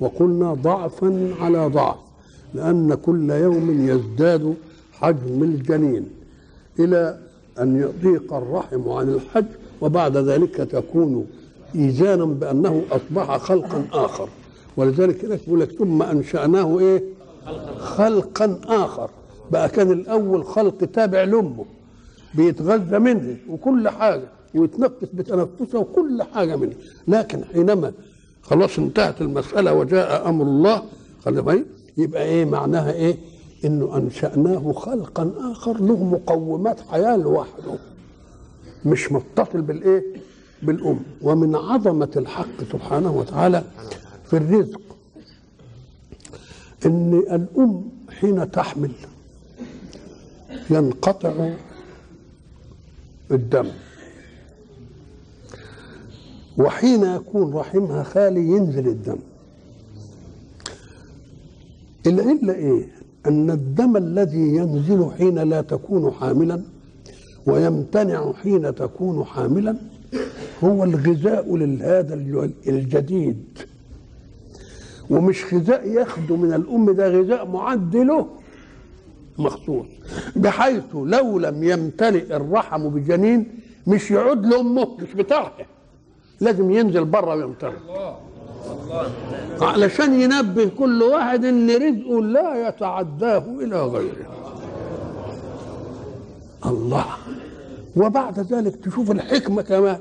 وقلنا ضعفا على ضعف لأن كل يوم يزداد حجم الجنين إلى أن يضيق الرحم عن الحجم وبعد ذلك تكون إيزانا بأنه أصبح خلقا آخر. ولذلك يقول لك ثم أنشأناه إيه؟ خلقا آخر. بقى كان الأول خلق تابع لأمه بيتغذى منه وكل حاجة ويتنفس بتنفسه وكل حاجة منه. لكن حينما خلاص انتهت المسألة وجاء أمر الله خلي بالك يبقى إيه معناها إيه؟ إنه أنشأناه خلقا آخر له مقومات حياة لوحده مش متصل بالإيه؟ بالأم ومن عظمة الحق سبحانه وتعالى في الرزق إن الأم حين تحمل ينقطع الدم وحين يكون رحمها خالي ينزل الدم. العلة إيه؟ أن الدم الذي ينزل حين لا تكون حاملا ويمتنع حين تكون حاملا هو الغذاء لهذا الجديد. ومش غذاء ياخده من الأم ده غذاء معد له مخصوص بحيث لو لم يمتلئ الرحم بجنين مش يعود لأمه مش بتاعها لازم ينزل بره ويمتلئ علشان ينبه كل واحد إن رزقه لا يتعداه إلى غيره. الله. وبعد ذلك تشوف الحكمة كمان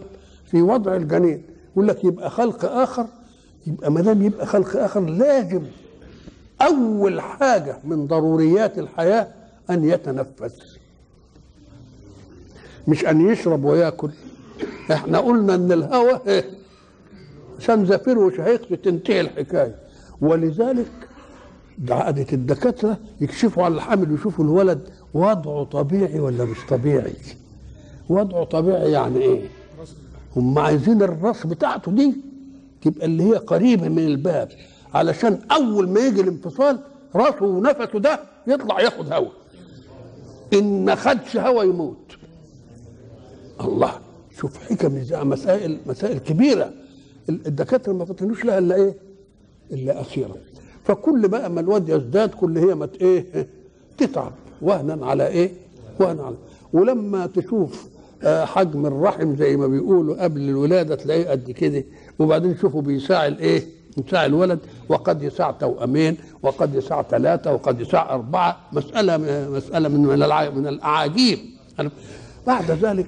في وضع الجنين. يقول لك يبقى خلق آخر يبقى ما دام يبقى خلق آخر لازم أول حاجة من ضروريات الحياة أن يتنفس. مش أن يشرب ويأكل. إحنا قلنا إن الهواء عشان زفير وشهيق تنتهي الحكاية. ولذلك عادة الدكاترة يكشفوا على الحامل ويشوفوا الولد وضعه طبيعي ولا مش طبيعي. وضعه طبيعي يعني إيه؟ هم عايزين الرأس بتاعته دي تبقى اللي هي قريبة من الباب علشان أول ما يجي الانفصال رأسه ونفسه ده يطلع ياخد هوا. إن ما خدش هوا يموت. الله. شوف حكم مسائل مسائل كبيرة الدكاترة ما فطنوش لها إلا إيه؟ إلا أخيرا فكل بقى ما الواد يزداد كل هي ما إيه؟ تتعب وهنا على إيه؟ وهنا على ولما تشوف حجم الرحم زي ما بيقولوا قبل الولادة تلاقيه قد كده وبعدين شوفوا بيساع الايه؟ يساع الولد وقد يساع توأمين وقد يساع ثلاثة وقد يساع أربعة مسألة مسألة من من الأعاجيب بعد ذلك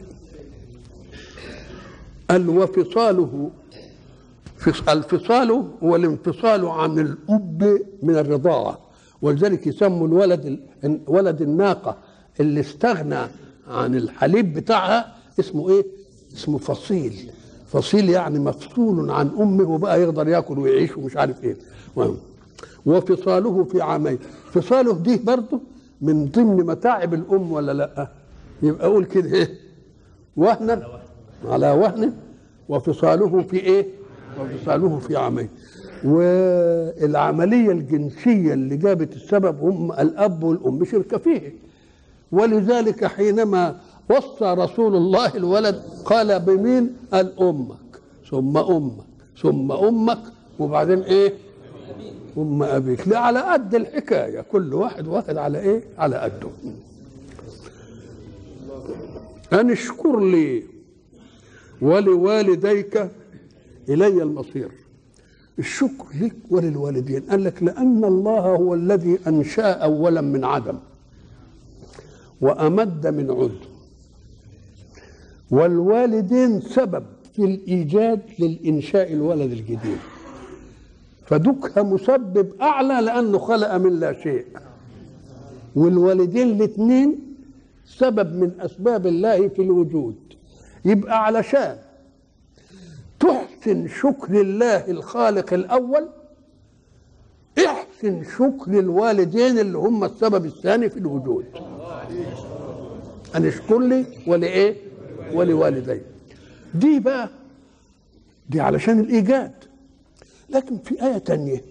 قال وفصاله الفصال هو الانفصال عن الأب من الرضاعة ولذلك يسموا الولد ولد الناقة اللي استغنى عن الحليب بتاعها اسمه إيه؟ اسمه فصيل فصيل يعني مفصول عن أمه وبقى يقدر يأكل ويعيش ومش عارف إيه وفصاله في عامين فصاله دي برضه من ضمن متاعب الأم ولا لأ؟ يبقى أقول كده إيه؟ وهنا على وهن وفصاله في إيه؟ وفصاله في عامين والعملية الجنسية اللي جابت السبب هم الأب والأم شركه فيه ولذلك حينما وصى رسول الله الولد قال بمين؟ قال أمك ثم أمك ثم أمك وبعدين إيه؟ أم أبيك. لا على قد الحكاية. كل واحد واخد على إيه؟ على قده. ان اشكر لي ولوالديك إلي المصير. الشكر لك وللوالدين. قال لك لأن الله هو الذي أنشأ اولا من عدم وأمد من عد. والوالدين سبب في الإيجاد للإنشاء الولد الجديد. فدك مسبب أعلى لأنه خلق من لا شيء. والوالدين الاثنين سبب من أسباب الله في الوجود. يبقى علشان تحسن شكر الله الخالق الأول تحسن شكر الوالدين اللي هم السبب الثاني في الوجود. أن اشكر لي ولإيه؟ ولوالدي. دي بقى دي علشان الإيجاد. لكن في آية تانية.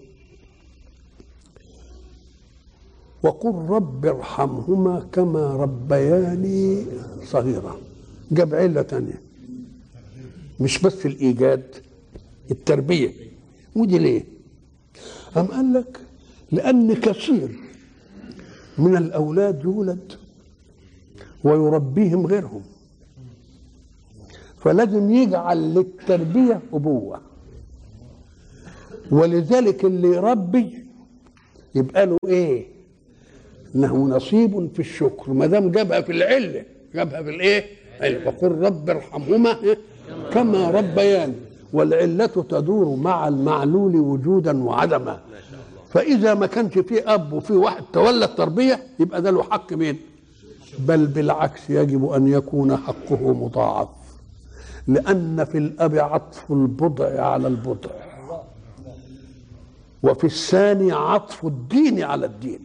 وقل رب ارحمهما كما ربياني صغيرا. جاب علة تانية. مش بس الإيجاد التربية. ودي ليه؟ أم قال لك؟ لأن كثير من الأولاد يولد ويربيهم غيرهم. فلازم يجعل للتربية أبوة. ولذلك اللي يربي يبقى له إيه؟ إنه نصيب في الشكر. ما دام جابها في العلة جابها في الإيه؟ علة. وقل رب ارحمهما كما ربياني والعلة تدور مع المعلول وجودا وعدما فإذا ما كانش في أب وفي واحد تولى التربية يبقى ده له حق مين؟ بل بالعكس يجب أن يكون حقه مضاعف لأن في الأب عطف البضع على البضع وفي الثاني عطف الدين على الدين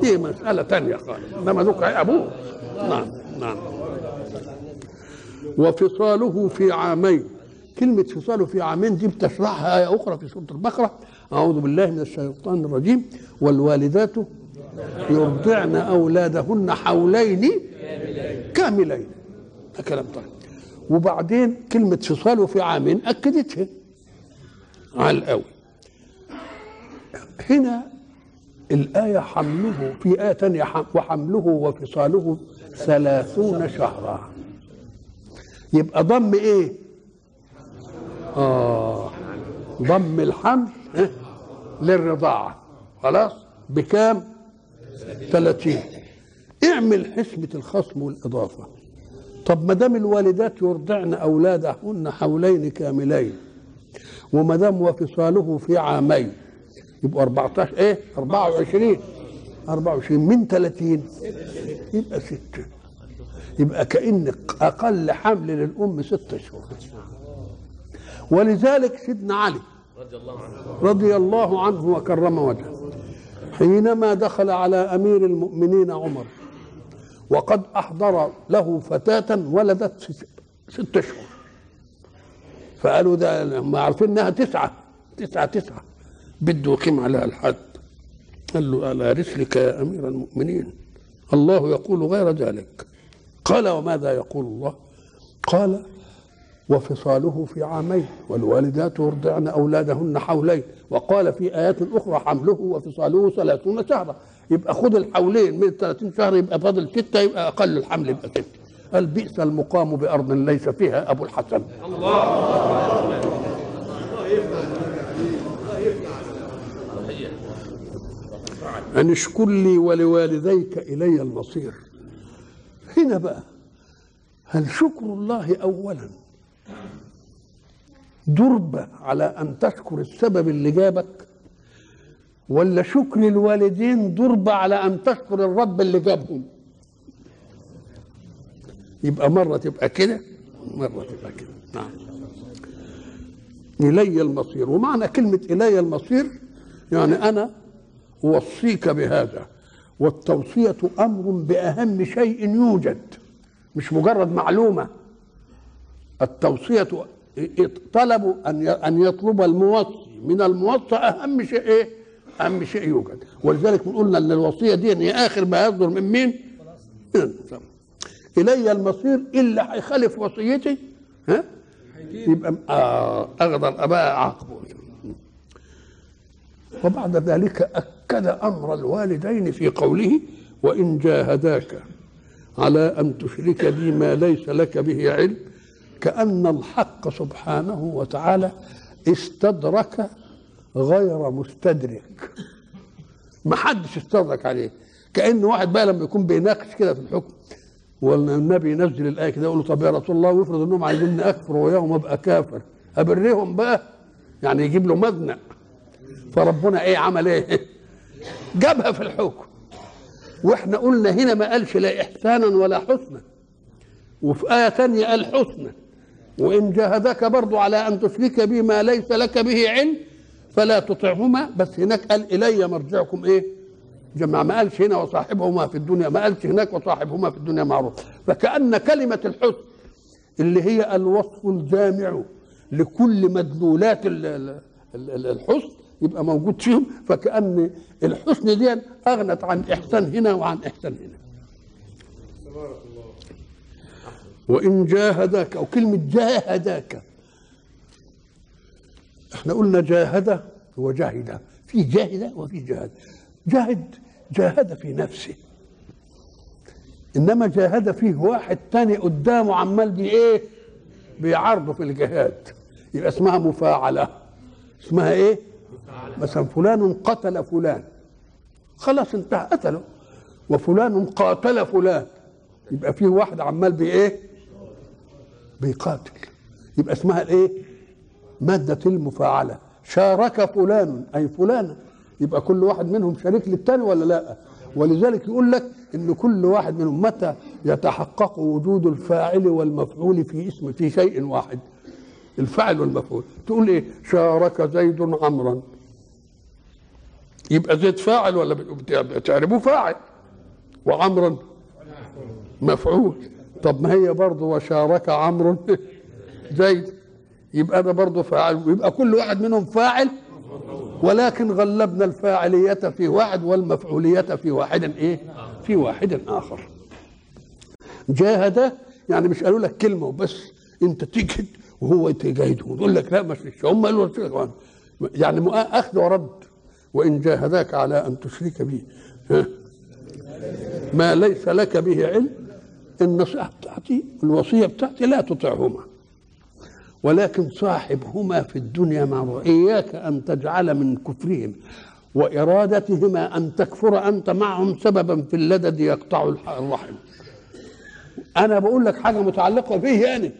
دي مسألة تانية خالص. إنما ذوك أبوه. نعم نعم. وفصاله في عامين. كلمة فصاله في عامين دي بتشرحها آية أخرى في سورة البقرة. أعوذ بالله من الشيطان الرجيم. والوالدات يرضعن أولادهن حولين كاملين. ده كلام طيب. وبعدين كلمة فصاله في عامين أكدتها على الأول. هنا الآية حمله في آية تانية وحمله وفصاله ثلاثون شهرا. يبقى ضم إيه؟ آه. ضم الحمل إيه؟ للرضاعة. خلاص؟ بكام؟ ثلاثين. اعمل حسبة الخصم والإضافة. طب ما دام الوالدات يرضعن أولادهن حولين كاملين وما دام وفصاله في عامين يبقى 14 إيه؟ 24 24 من 30 يبقى 6 يبقى كأن أقل حمل للأم ست شهور. ولذلك سيدنا علي رضي الله عنه وكرم وجهه حينما دخل على أمير المؤمنين عمر وقد أحضر له فتاة ولدت ست شهور. فقالوا ده هم عارفين إنها تسعة. تسعة تسعة. بده يقيم عليها الحد. قال له على رسلك يا أمير المؤمنين؟ الله يقول غير ذلك. قال وماذا يقول الله؟ قال وفصاله في عامين والوالدات يرضعن أولادهن حولين. وقال في آيات أخرى حمله وفصاله ثلاثون شهرا. يبقى خذ الحولين من 30 شهر يبقى فاضل ستة يبقى أقل الحمل يبقى ستة. قال بئس المقام بأرض ليس فيها أبو الحسن. أن اشكر لي ولوالديك إلي المصير. هنا بقى هل شكر الله أولا دربة على أن تشكر السبب اللي جابك ولا شكر الوالدين دربة على أن تشكر الرب اللي جابهم؟ يبقى مرة تبقى كده مرة تبقى كده. نعم. إلي المصير. ومعنى كلمة إلي المصير يعني أنا أوصيك بهذا. والتوصية أمر بأهم شيء يوجد مش مجرد معلومة. التوصية طلب أن أن يطلب الموصي. من الموصى أهم شيء إيه؟ أهم شيء يوجد. ولذلك قلنا أن الوصية دي هي آخر ما يصدر من مين؟ إلي المصير اللي هيخالف وصيتي. ها؟ يبقى آه أقدر ابقى اعاقبه وبعد ذلك أكد أمر الوالدين في قوله وإن جاهداك على أن تشرك بي ما ليس لك به علم كأن الحق سبحانه وتعالى استدرك غير مستدرك. ما حدش استدرك عليه. كأن واحد بقى لما يكون بيناقش كده في الحكم والنبي ينزل الآية كده يقول له طب يا رسول الله ويفرض إنهم عايزين اكفر وياهم ابقى كافر ابرهم بقى؟ يعني يجيب له مزنق فربنا إيه عمل إيه؟ جابها في الحكم وإحنا قلنا هنا ما قالش لا إحسانا ولا حسنا. وفي آية ثانية قال حسنا. وإن جاهدك برضو على أن تشرك بي ما ليس لك به علم فلا تطعهما. بس هناك قال إلي مرجعكم إيه؟ جمع ما قالش هنا وصاحبهما في الدنيا ما قالش هناك وصاحبهما في الدنيا معروف. فكأن كلمة الحسن اللي هي الوصف الجامع لكل مدلولات ال- ال- ال- الحسن يبقى موجود فيهم فكأن الحسن دي أغنت عن إحسان هنا وعن إحسان هنا. وإن جاهداك أو كلمة جاهداك. إحنا قلنا جاهد وجاهد في جاهد وفي جاهد. جاهد جاهد في نفسه. إنما جاهد فيه واحد تاني قدامه عمال بي إيه؟ بيعارضه في الجهاد. يبقى اسمها مفاعلة. اسمها إيه؟ مثلا فلان قتل فلان. خلاص انتهى قتله. وفلان قاتل فلان. يبقى فيه واحد عمال بايه بيقاتل. يبقى اسمها الايه مادة المفاعلة. شارك فلان أي فلان. يبقى كل واحد منهم شريك للتاني ولا لأ؟ ولذلك يقول لك إن كل واحد منهم متى يتحقق وجود الفاعل والمفعول في اسم في شيء واحد؟ الفاعل والمفعول. تقول إيه؟ شارك زيد عمرا. يبقى زيد فاعل ولا بتعرفوه فاعل؟ وعمرا مفعول. طب ما هي برضه وشارك عمرو زيد. يبقى ده برضه فاعل. يبقى كل واحد منهم فاعل؟ ولكن غلبنا الفاعلية في واحد والمفعولية في واحد إيه؟ في واحد آخر. جاهد يعني مش قالوا لك كلمة وبس. أنت تجهد. وهو يتجاهد ويقول لك لا مش هم قالوا يعني أخذ ورد. وإن جاهداك على أن تشرك به ها؟ ما ليس لك به علم. النصيحة بتاعتي الوصية بتاعتي لا تطعهما. ولكن صاحبهما في الدنيا معروف إياك أن تجعل من كفرهم وإرادتهما أن تكفر أنت معهم سببا في اللدد يقطع الرحم. أنا بقول لك حاجة متعلقة به يعني.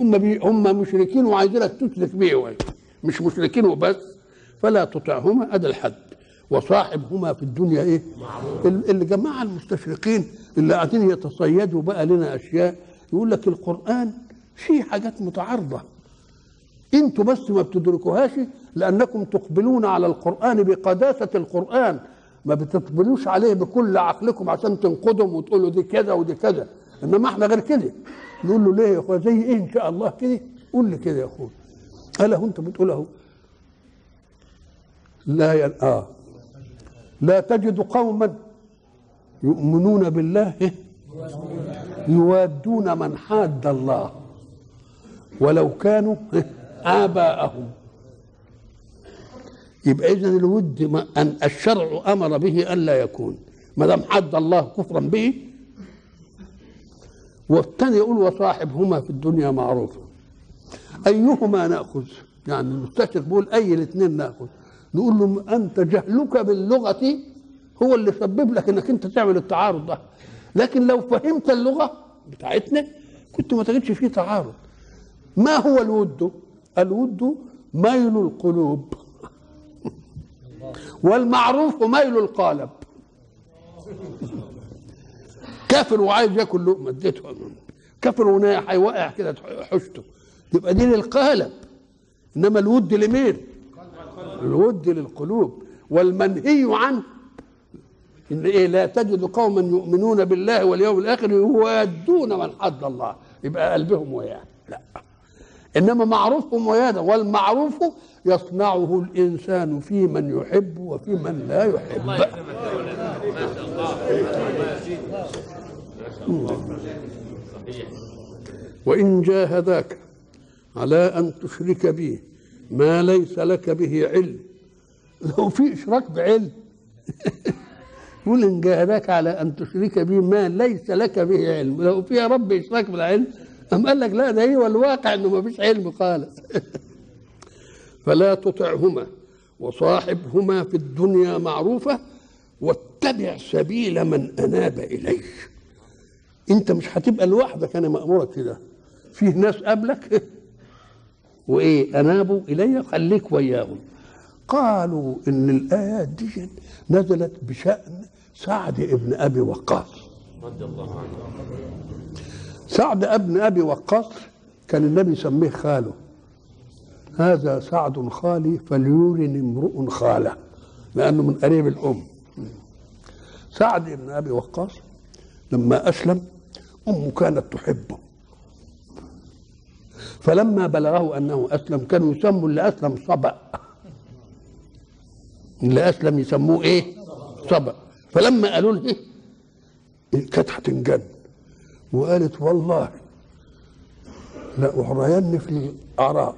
هم بي هم مشركين وعايزينك تشرك بيه مش مشركين وبس. فلا تطعهما أدى الحد. وصاحبهما في الدنيا إيه؟ اللي جماعة المستشرقين اللي قاعدين يتصيدوا بقى لنا أشياء. يقول لك القرآن فيه حاجات متعارضة. أنتوا بس ما بتدركوهاش لأنكم تقبلون على القرآن بقداسة القرآن. ما بتقبلوش عليه بكل عقلكم عشان تنقدهم وتقولوا دي كذا ودي كذا. إنما إحنا غير كده. نقول له ليه يا أخويا؟ زي إيه؟ إن شاء الله كده قول لي كده يا أخويا. قال اهو أنت بتقول أهو. لا ين... آه. لا تجد قوما يؤمنون بالله يوادون من حاد الله ولو كانوا آباءهم. يبقى إذا الود أن الشرع أمر به ألا يكون. ما دام حد الله كفرا به والثاني يقول وصاحبهما في الدنيا معروفا أيهما نأخذ؟ يعني المستشرق بيقول أي الاثنين نأخذ. نقول له أنت جهلك باللغة هو اللي سبب لك إنك أنت تعمل التعارض ده. لكن لو فهمت اللغة بتاعتنا كنت ما تجدش فيه تعارض. ما هو الود؟ الود ميل القلوب. والمعروف ميل القالب. كافر وعايز ياكل لقمة اديته كافر هيوقع كده حشته. يبقى دي للقالب. إنما الود لمين؟ الود للقلوب. والمنهي عنه إن إيه لا تجد قوما يؤمنون بالله واليوم الآخر يوادون من حد الله. يبقى قلبهم وياه. لا. إنما معروفهم وياه والمعروف يصنعه الإنسان في من يحب وفي من لا يحب. وإن جاهداك على أن تشرك به ما ليس لك به علم. لو في إشراك بعلم. يقول إن جاهداك على أن تشرك به ما ليس لك به علم. لو في يا رب إشراك بالعلم. أم قال لك لا ده هو الواقع إنه ما فيش علم خالص. فلا تطعهما وصاحبهما في الدنيا معروفة واتبع سبيل من أناب إليك. أنت مش هتبقى لوحدك أنا مأمورك كده فيه ناس قبلك. وإيه؟ أنابوا إلي خليك وياهم. قالوا إن الايات دي نزلت بشأن سعد ابن أبي وقاص. رضي الله عنه سعد ابن أبي وقاص كان النبي يسميه خاله. هذا سعد خالي فليورني امرؤ خاله لأنه من قريب الأم. سعد بن أبي وقاص لما أسلم أمه كانت تحبه. فلما بلغه أنه أسلم كانوا يسموا اللي أسلم صبأ. اللي أسلم يسموه إيه؟ صبأ. فلما قالوا له إيه؟ كانت هتنجن. وقالت والله لأحرين في الأعراء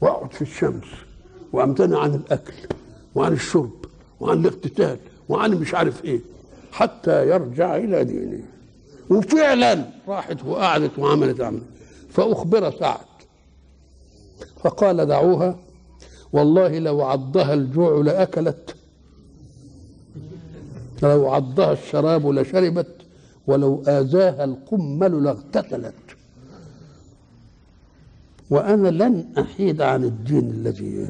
وأقعد في الشمس. وأمتنع عن الأكل وعن الشرب وعن الاغتسال وعن مش عارف إيه. حتى يرجع إلى دينه. وفعلا راحت وقعدت وعملت عمل فأخبر سعد. فقال دعوها والله لو عضها الجوع لأكلت لو عضها الشراب لشربت ولو آذاها القمل لاغتسلت وأنا لن أحيد عن الدين الذي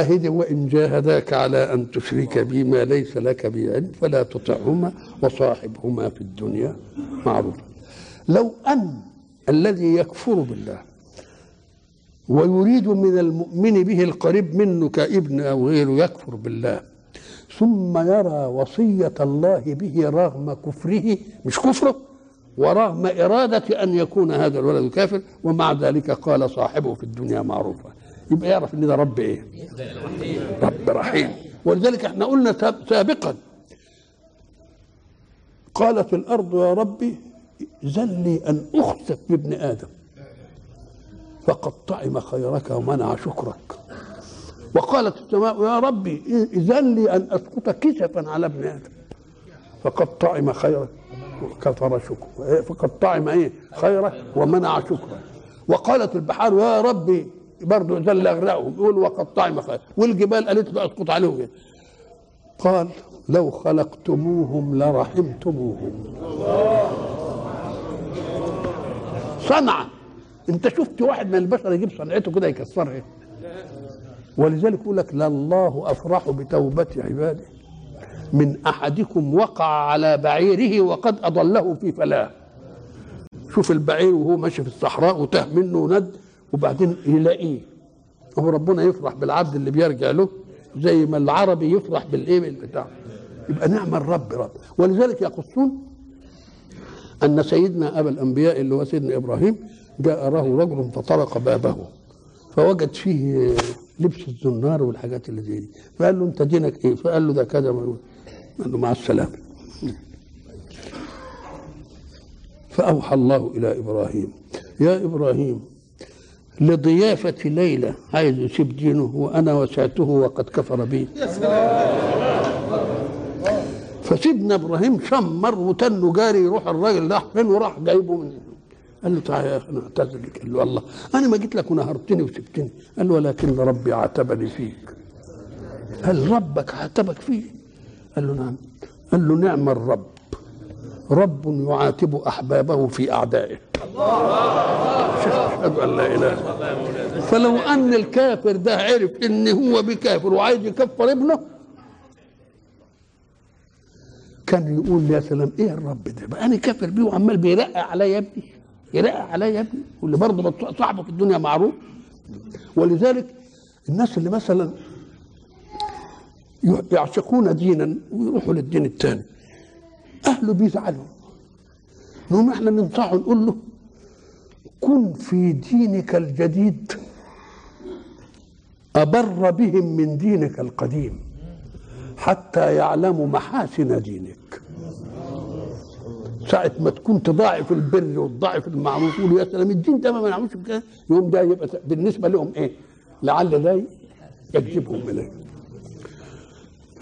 أهد وإن جاهداك على أن تشرك بي ما ليس لك به علم فلا تطعهما وصاحبهما في الدنيا معروفا لو أن الذي يكفر بالله ويريد من المؤمن به القريب منه كابن أو غيره يكفر بالله ثم يرى وصية الله به رغم كفره مش كفره ورغم إرادة أن يكون هذا الولد كافر ومع ذلك قال صاحبه في الدنيا معروفا. يبقى يعرف إن ده رب إيه؟ رب رحيم. ولذلك إحنا قلنا سابقا. قالت الأرض يا ربي زل لي أن أخسف بابن آدم. فقد طعم خيرك ومنع شكرك. وقالت السماء يا ربي اذن لي أن أسقط كسفا على ابن آدم. فقد طعم خيرك كفر شكر فقد طعم إيه؟ خيرك ومنع شكرك. وقالت البحار يا ربي برضه ذل اغرقهم يقول وقد طعم خير. والجبال قالت له أسقط عليهم. قال لو خلقتموهم لرحمتموهم. صنعا انت شفت واحد من البشر يجيب صنعته كده يكسرها. ولذلك يقول لك لله أفرح بتوبة عباده. من أحدكم وقع على بعيره وقد أضله في فلاه. شوف البعير وهو ماشي في الصحراء وتاه منه ند. وبعدين يلاقيه هو ربنا يفرح بالعبد اللي بيرجع له زي ما العربي يفرح بالإيه بالبتاع. يبقى نعم الرب رب. ولذلك يقصون أن سيدنا أبا الأنبياء اللي هو سيدنا إبراهيم جاء له رجل فطرق بابه فوجد فيه لبس الزنار والحاجات اللي زي دي. فقال له أنت دينك إيه؟ فقال له ده كذا قال له مع السلامة. فأوحى الله إلى إبراهيم. يا إبراهيم لضيافة ليلى عايز يسيب دينه وأنا وسعته وقد كفر بي. فسيدنا إبراهيم شمر وتنه جاري يروح الراجل ده فين وراح جايبه من قال له تعالى يا أخي أنا أعتذر لك. قال له الله. أنا ما جيت لك ونهرتني وسبتني. قال له ولكن ربي عاتبني فيك. هل ربك عاتبك فيه قال له نعم. قال له نعم الرب. رب يعاتب أحبابه في أعدائه. أشهد أن لا إله فلو أن الكافر ده عرف إن هو بكافر وعايز يكفر ابنه كان يقول يا سلام إيه الرب ده؟ بقى أنا كافر بيه وعمال بيرقع عليا يا ابني يرقع عليا يا ابني واللي برضه صاحبه في الدنيا معروف. ولذلك الناس اللي مثلا يعشقون دينا ويروحوا للدين الثاني أهله بيزعلوا نقوم إحنا ننصحه نقول له كن في دينك الجديد. أبر بهم من دينك القديم حتى يعلموا محاسن دينك. ساعة ما تكون تضاعف البر وتضاعف المعروف يقولوا يا سلام الدين ده ما نعملش بكده يوم ده يبقى بالنسبة لهم إيه؟ لعل ده يجذبهم إليه.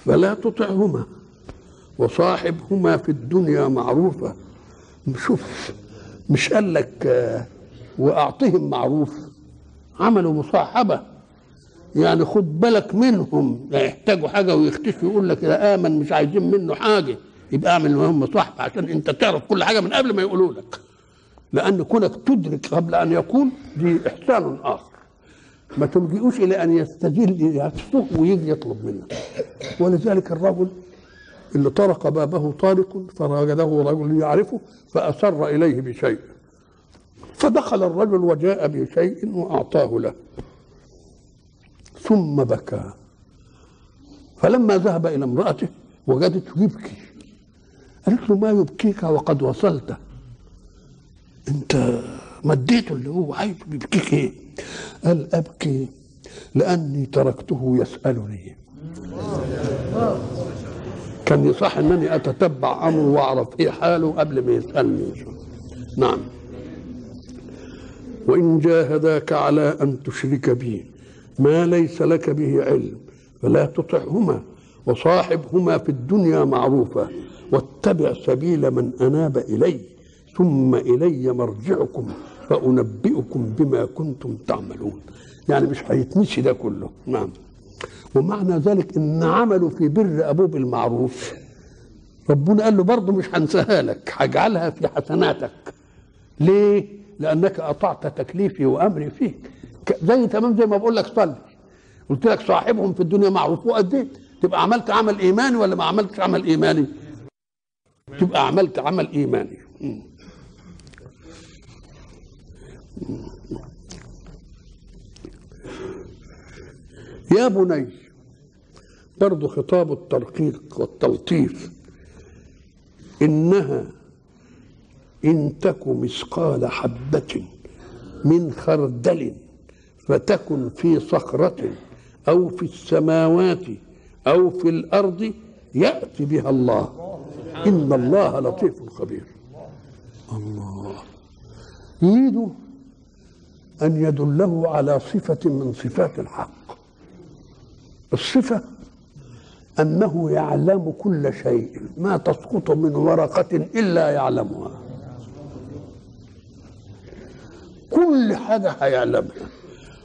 فلا تطعهما وصاحبهما في الدنيا معروفة. شوف مش قال لك واعطهم معروف عملوا مصاحبة. يعني خد بالك منهم لا يحتاجوا حاجة ويختشوا يقول لك إذا آمن مش عايزين منه حاجة يبقى اعمل معاهم مصاحبة عشان أنت تعرف كل حاجة من قبل ما يقولوا لك. لأن كونك تدرك قبل أن يقول دي إحسان آخر. ما تلجئوش إلى أن يستجيل يفسه ويجي يطلب منك ولذلك الرجل اللي طرق بابه طارق فوجده رجل يعرفه فأسر إليه بشيء. فدخل الرجل وجاء بشيء وأعطاه له. ثم بكى. فلما ذهب إلى امرأته وجدته يبكي قالت له ما يبكيك وقد وصلت. أنت مديته اللي هو عايز بيبكيك إيه؟ قال أبكي لأني تركته يسألني. كان يصح أنني أتتبع أمره وأعرف إيه حاله قبل ما يسألني. نعم. وإن جاهداك على أن تشرك بي ما ليس لك به علم فلا تطعهما وصاحبهما في الدنيا معروفا واتبع سبيل من أناب إلي ثم إلي مرجعكم فأنبئكم بما كنتم تعملون. يعني مش هيتنسي ده كله. نعم. ومعنى ذلك إن عمله في بر أبوه بالمعروف. ربنا قال له برضه مش هنساها لك هجعلها في حسناتك. ليه؟ لأنك أطعت تكليفي وأمري فيك. زي تمام زي ما بقول لك صلي. قلت لك صاحبهم في الدنيا معروف. واديت تبقى عملت عمل إيماني ولا ما عملتش عمل إيماني؟ تبقى عملت عمل إيماني. يا بني برضو خطاب الترقيق والتلطيف. إنها إن تك مثقال حبة من خردل فتكن في صخرة أو في السماوات أو في الأرض يأتي بها الله. إن الله لطيف خبير. الله. يريد أن يدله على صفة من صفات الحق. الصفة أنه يعلم كل شيء ما تسقط من ورقة إلا يعلمها كل حاجة هيعلمها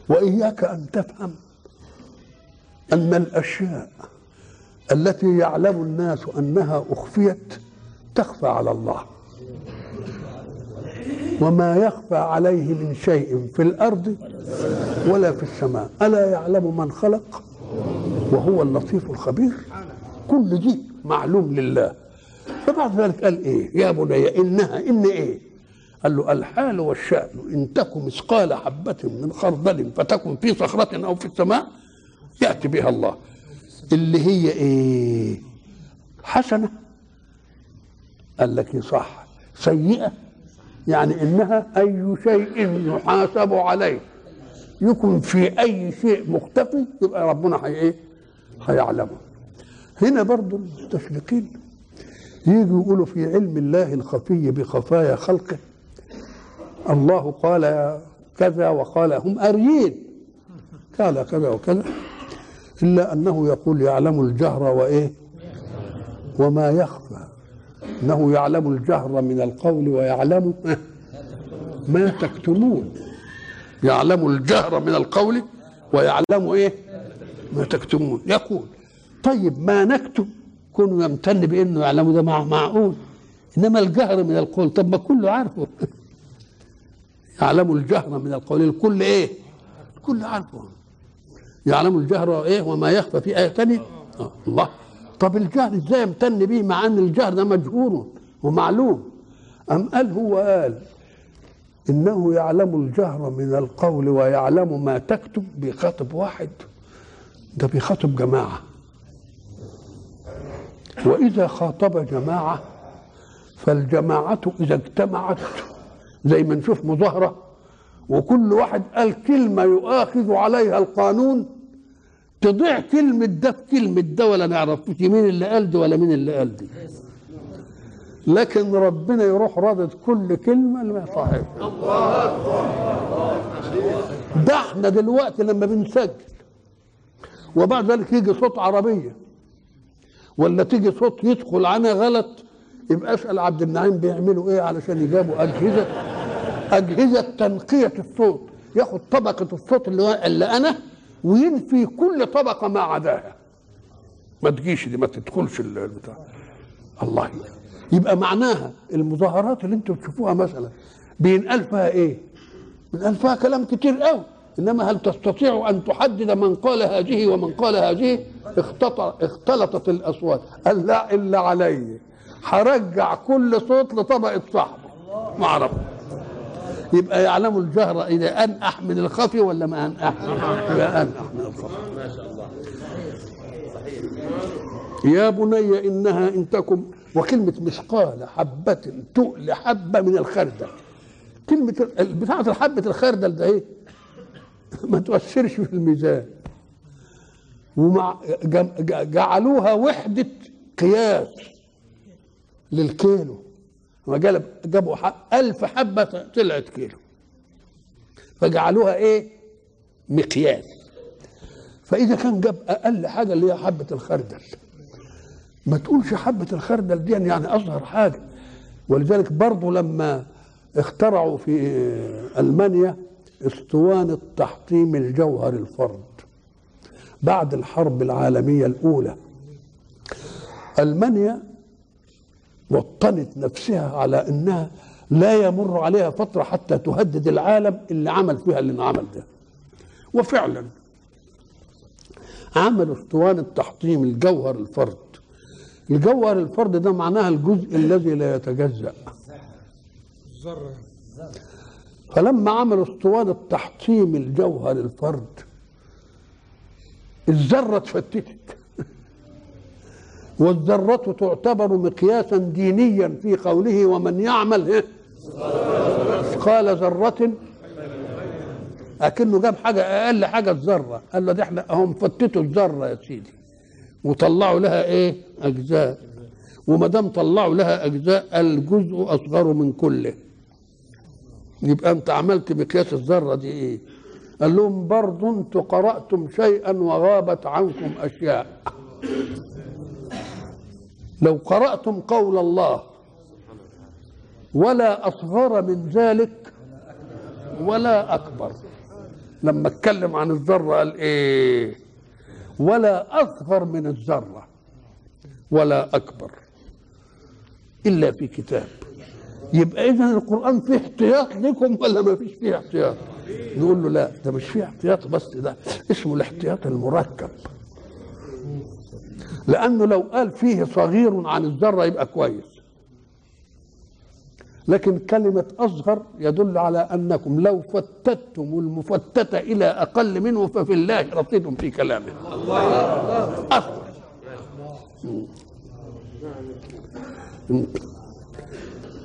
وإياك أن تفهم أن الأشياء التي يعلم الناس أنها أخفيت تخفى على الله. وما يخفى عليه من شيء في الأرض ولا في السماء. ألا يعلم من خلق؟ وهو اللطيف الخبير. كل دي معلوم لله. فبعد ذلك قال إيه؟ يا بني إنها إن إيه؟ قال له الحال والشأن. إن تك مثقال حبة من خردل فتكن في صخرة أو في السماء يأتي بها الله. اللي هي إيه؟ حسنة. قال لك صح. سيئة. يعني إنها أي شيء يحاسب عليه. يكن في أي شيء مختفي يبقى ربنا هي إيه؟ هيعلمه. هنا برضو المستشرقين يجوا يقولوا في علم الله الخفي بخفايا خلقه. الله قال كذا وقال هم أريين. قال كذا وكذا. إلا أنه يقول يعلم الجهر وإيه؟ وما يخفى. أنه يعلم الجهر من القول ويعلم ما تكتمون. يعلم الجهر من القول ويعلم إيه؟ ما تكتمون. يقول طيب ما نكتب كونه يمتن بإنه يعلم ده معقول. إنما الجهر من القول. طب ما كله عارفه. يعلم الجهر من القول الكل إيه؟ الكل عارفه. يعلم الجهر إيه؟ وما يخفى في آية ثانية آه الله. طب الجهر إزاي يمتن به مع أن الجهر ده مجهور ومعلوم؟ أم قال هو قال إنه يعلم الجهر من القول ويعلم ما تكتب بخاطب واحد؟ ده بيخاطب جماعة. وإذا خاطب جماعة فالجماعة إذا اجتمعت زي ما نشوف مظاهرة وكل واحد قال كلمة يؤاخذ عليها القانون. تضيع كلمة ده في كلمة ده ولا نعرفش مين اللي قال ده ولا مين اللي قال دي لكن ربنا يروح رادد كل كلمة لما صاحبها ده إحنا دلوقتي لما بنسجل وبعد ذلك يجي صوت عربية ولا تيجي صوت يدخل عنها غلط. يبقى أسأل عبد النعيم بيعملوا إيه علشان يجابوا أجهزة. أجهزة تنقيه الصوت. ياخد طبقة الصوت اللي, اللي أنا وينفي كل طبقة ما عداها. ما تجيش دي ما تدخلش البتاع. الله. يبقى معناها المظاهرات اللي أنتم تشوفوها مثلا بينقال فيها إيه؟ بينقال فيها كلام كتير قوي. إنما هل تستطيع أن تحدد من قال هذه ومن قال هذه؟ اختلطت الأصوات. قال لا إلا علي. هرجع كل صوت لطبقة صاحبه. ما أعرف. يبقى يعلم الجهر إذا انح من الخفي ولا ما انح يبقى انح من الخفي. يا بني إنها إن تكن وكلمة مثقال حبة تؤل حبة من الخردل. كلمة بتاعة حبه الخردل ده إيه؟ ما تؤثرش في الميزان. ومع جعلوها وحدة قياس للكيلو. جاب جابوا ألف حبة طلعت كيلو. فجعلوها إيه؟ مقياس. فإذا كان جاب أقل حاجة اللي هي حبة الخردل. ما تقولش حبة الخردل دي يعني أصغر حاجة. ولذلك برضه لما اخترعوا في ألمانيا اسطوانة تحطيم الجوهر الفرد. بعد الحرب العالمية الأولى. ألمانيا وطنت نفسها على إنها لا يمر عليها فترة حتى تهدد العالم اللي عمل فيها اللي انعمل ده وفعلا عملوا أسطوانة تحطيم الجوهر الفرد. الجوهر الفرد ده معناها الجزء الذي لا يتجزأ. ذرة فلما عملوا أسطوانة تحطيم الجوهر الفرد الذرة اتفتتت والذرة تعتبر مقياسا دينيا في قوله ومن يعمل إيه؟ مثقال ذرة أكنه جاب حاجة أقل حاجة الذرة قال له ده إحنا هم فتتوا الذرة يا سيدي وطلعوا لها إيه؟ أجزاء وما دام طلعوا لها أجزاء الجزء أصغر من كله يبقى أنت عملت مقياس الذرة دي إيه؟ قال لهم برضه أنتوا قرأتم شيئا وغابت عنكم أشياء لو قرأتم قول الله ولا أصغر من ذلك ولا أكبر. لما اتكلم عن الذرة قال إيه؟ ولا أصغر من الذرة ولا أكبر إلا في كتاب. يبقى إذا القرآن فيه احتياط لكم ولا ما فيش فيه احتياط؟ نقول له لا ده مش فيه احتياط بس ده اسمه الاحتياط المركب. لأنه لو قال فيه صغير عن الذرة يبقى كويس. لكن كلمة أصغر يدل على أنكم لو فتتم المفتتة إلى أقل منه ففي الله رصيد في كلامه. أصغر.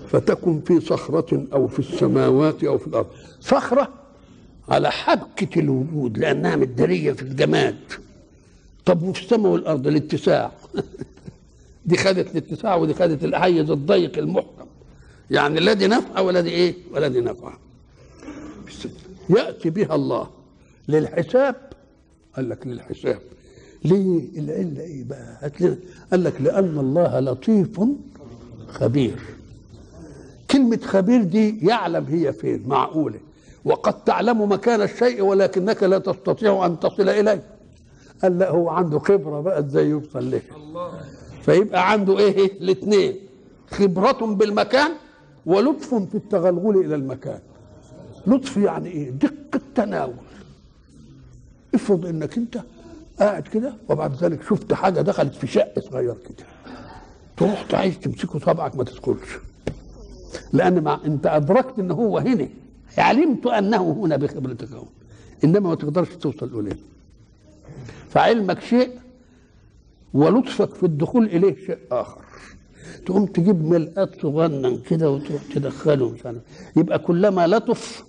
فتكن في صخرة أو في السماوات أو في الأرض. صخرة على حبكة الوجود لأنها مدارية في الجماد. طب وفي السماء والارض الاتساع. دي خدت الاتساع ودي خدت الحيز الضيق المحكم. يعني دي نفع دي إيه؟ دي نفع. يأتي بها الله. للحساب؟ قال لك للحساب. ليه؟ العله إيه بقى هات لنا. قال لك لأن الله لطيف خبير. كلمة خبير دي يعلم هي فين معقولة. وقد تعلم مكان الشيء ولكنك لا تستطيع أن تصل إليه. قال لا هو عنده خبرة بقى إزاي يوصل له فيبقى عنده إيه الاثنين خبرة بالمكان ولطف في التغلغل إلى المكان. لطف يعني إيه؟ دقة تناول. افرض انك انت قاعد كده وبعد ذلك شفت حاجة دخلت في شق صغير كده تروح عايز تمسكه صبعك ما تدخلش لأن مع انت أدركت إن هو هنا علمت أنه هنا بخبرتك إنما ما تقدرش توصل إليه. فعلمك شيء ولطفك في الدخول إليه شيء آخر. تقوم تجيب ملقات صغنن كده وتروح تدخله مش عارف يبقى كلما لطف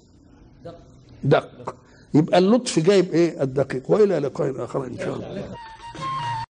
دق. يبقى اللطف جايب إيه؟ الدقيق. وإلى لقاء آخر إن شاء الله.